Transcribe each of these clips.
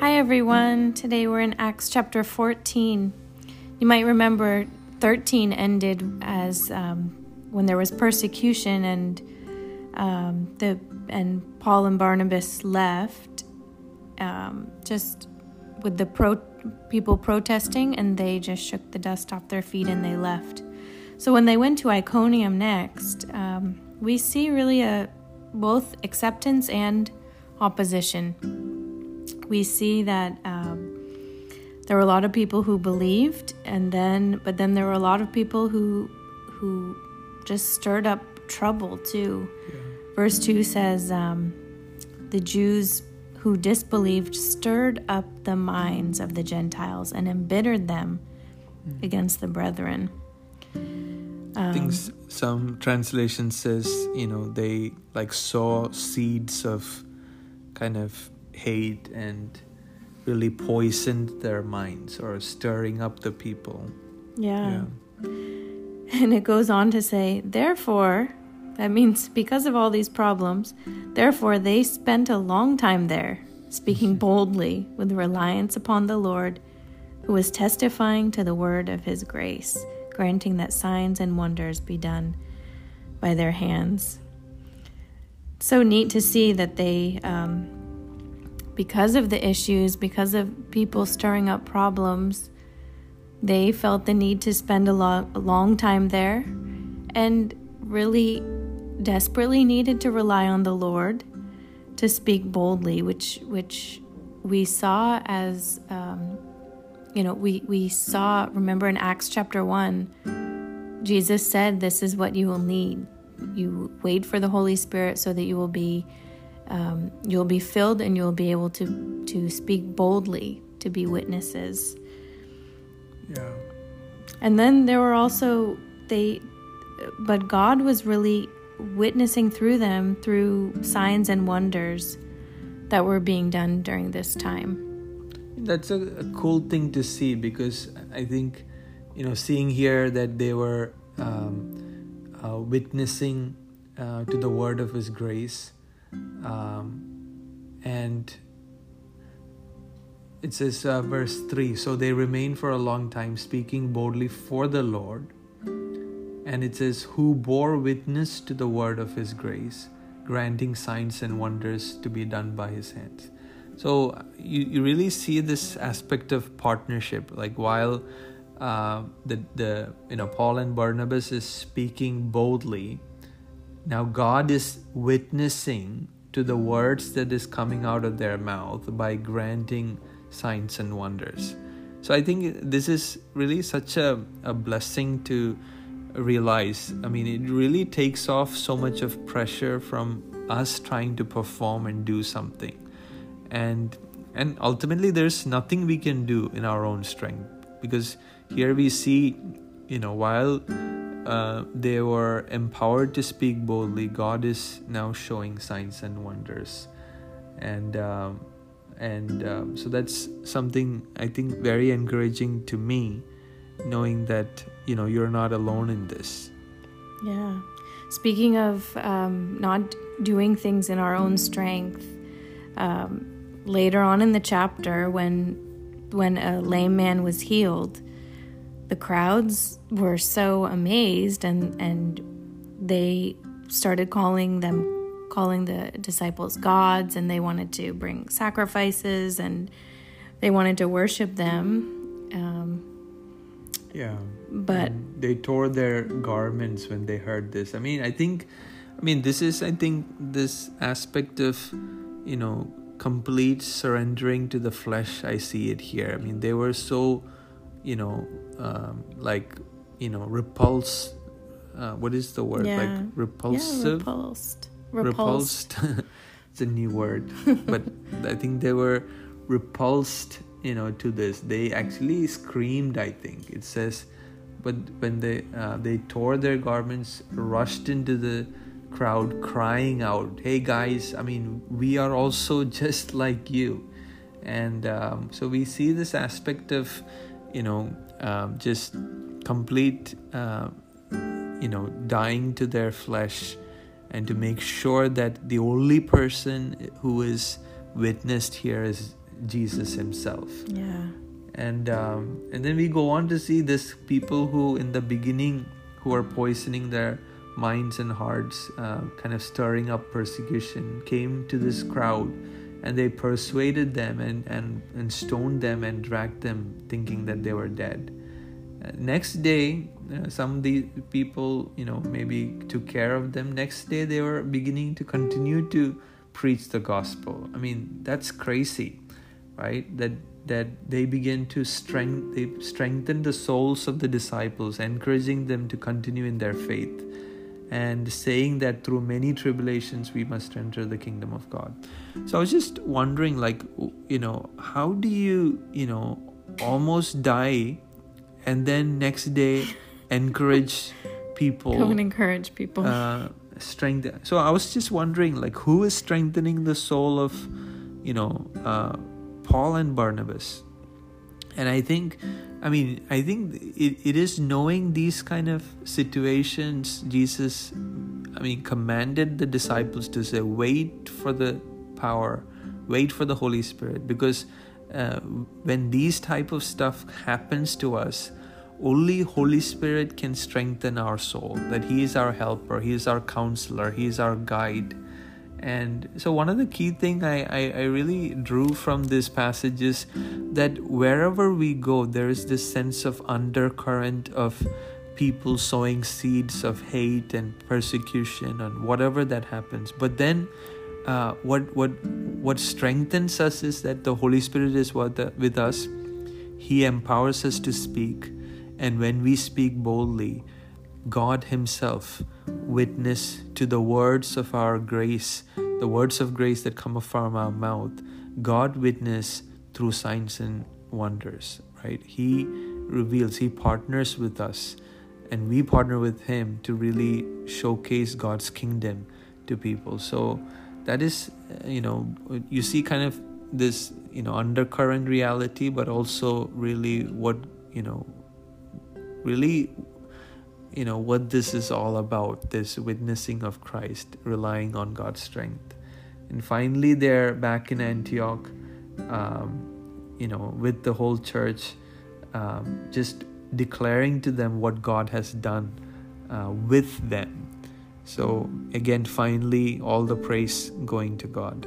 Hi, everyone. Today we're in Acts chapter 14. You might remember 13 ended as um, when there was persecution and um, the and Paul and Barnabas left, um, just with the pro people protesting, and they just shook the dust off their feet and they left. So when they went to Iconium next, um, we see really a both acceptance and opposition. We see that um, there were a lot of people who believed, and then but then there were a lot of people who who just stirred up trouble too. Yeah. Verse two says, um, "The Jews who disbelieved stirred up the minds of the Gentiles and embittered them mm. against the brethren." I think um, some translation says, you know, they like saw seeds of kind of hate and really poisoned their minds or stirring up the people. Yeah. yeah. And it goes on to say, therefore, that means because of all these problems, therefore they spent a long time there, speaking boldly with reliance upon the Lord, who was testifying to the word of his grace granting that signs and wonders be done by their hands. So neat to see that they, um, because of the issues, because of people stirring up problems, they felt the need to spend a, lo- a long time there and really desperately needed to rely on the Lord to speak boldly, which which we saw as um, you know, we, we saw, remember in Acts chapter 1, Jesus said, This is what you will need. You wait for the Holy Spirit so that you will be. Um, you'll be filled and you'll be able to to speak boldly to be witnesses. Yeah. And then there were also they but god was really witnessing through them through signs and wonders that were being done during this time. That's a, a, cool thing to see because I think, you know, seeing here that they were um, uh, witnessing uh, to the word of His grace, um, and it says uh, verse 3 so they remained for a long time speaking boldly for the lord and it says who bore witness to the word of his grace granting signs and wonders to be done by his hands so you, you really see this aspect of partnership. Like while uh, the the you know Paul and Barnabas is speaking boldly, now God is witnessing to the words that is coming out of their mouth by granting signs and wonders. So I think this is really such a, a blessing to realize. I mean, it really takes off so much of pressure from us trying to perform and do something and and ultimately there's nothing we can do in our own strength because here we see you know while uh, they were empowered to speak boldly. God is now showing signs and wonders. And um, and um, so that's something i think very encouraging to me knowing that you know you're not alone in this. Yeah. Speaking of um, not doing things in our own strength um, later on in the chapter when when a lame man was healed the crowds were so amazed and and they started calling them calling the disciples gods and they wanted to bring sacrifices and they wanted to worship them. Um, yeah. but and they tore their garments when they heard this. I mean i think i mean this is i think this aspect of you know complete surrendering to the flesh i see it here. I mean they were so you know um, like you know repulse uh, what is the word? Yeah. like repulsive? yeah, repulsed. Repulsed, repulsed. it's a new word. But i think they were repulsed you know to this. They actually screamed i think. It says but when they uh, they tore their garments rushed into the crowd crying out, Hey guys, I mean, we are also just like you. And um, so we see this aspect of, you know, um, just complete, uh, you know, dying to their flesh and to make sure that the only person who is witnessed here is Jesus Himself. Yeah. And um, and then we go on to see this people who in the beginning who are poisoning their minds and hearts, uh, kind of stirring up persecution, came to this crowd and they persuaded them and, and, and stoned them and dragged them thinking that they were dead. Uh, next day, uh, some of the people, you know, maybe took care of them. Next day, they were beginning to continue to preach the gospel. I mean, that's crazy, right? That that they begin to strength they strengthen the souls of the disciples, encouraging them to continue in their faith, and saying that through many tribulations we must enter the kingdom of God. So I was just wondering, like, you know, how do you, you know, almost die, and then next day encourage people? Go and encourage people. Uh, strengthen. So I was just wondering, like, who is strengthening the soul of, you know, uh, Paul and Barnabas? And I think, I mean, I think it, it is knowing these kind of situations. Jesus, I mean, commanded the disciples to say, "Wait for the power, wait for the Holy Spirit," because uh, when these type of stuff happens to us, only holy spirit can strengthen our soul that he is our helper he is our counselor he is our guide and so one of the key thing I, I, I really drew from this passage is that wherever we go there is this sense of undercurrent of people sowing seeds of hate and persecution and whatever that happens but then uh, what what what strengthens us is that the Holy Spirit is with, with us. He empowers us to speak, and when we speak boldly, God Himself witness to the words of our grace, the words of grace that come from our mouth. God witness through signs and wonders, right? He reveals, He partners with us, and we partner with Him to really showcase God's kingdom to people. So that is, uh, you know, you see kind of this, you know, undercurrent reality, but also really what, you know, really you know what this is all about this witnessing of christ relying on god's strength. And finally they're back in antioch um, you know with the whole church um, just declaring to them what god has done uh, with them. So again finally all the praise going to god.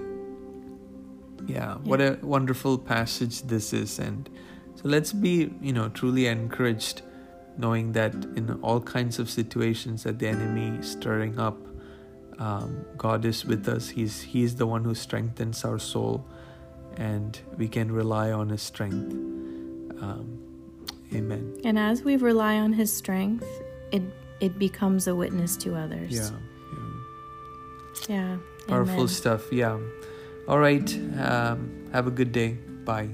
Yeah, yeah. what a wonderful passage this is. And so let's be you know truly encouraged knowing that in all kinds of situations that the enemy is stirring up, um, God is with us. He's He's the one who strengthens our soul, and we can rely on His strength. Um, amen. And as we rely on His strength, it it becomes a witness to others. Yeah. Yeah. yeah Powerful amen. stuff. Yeah. All right. Um, have a good day. Bye.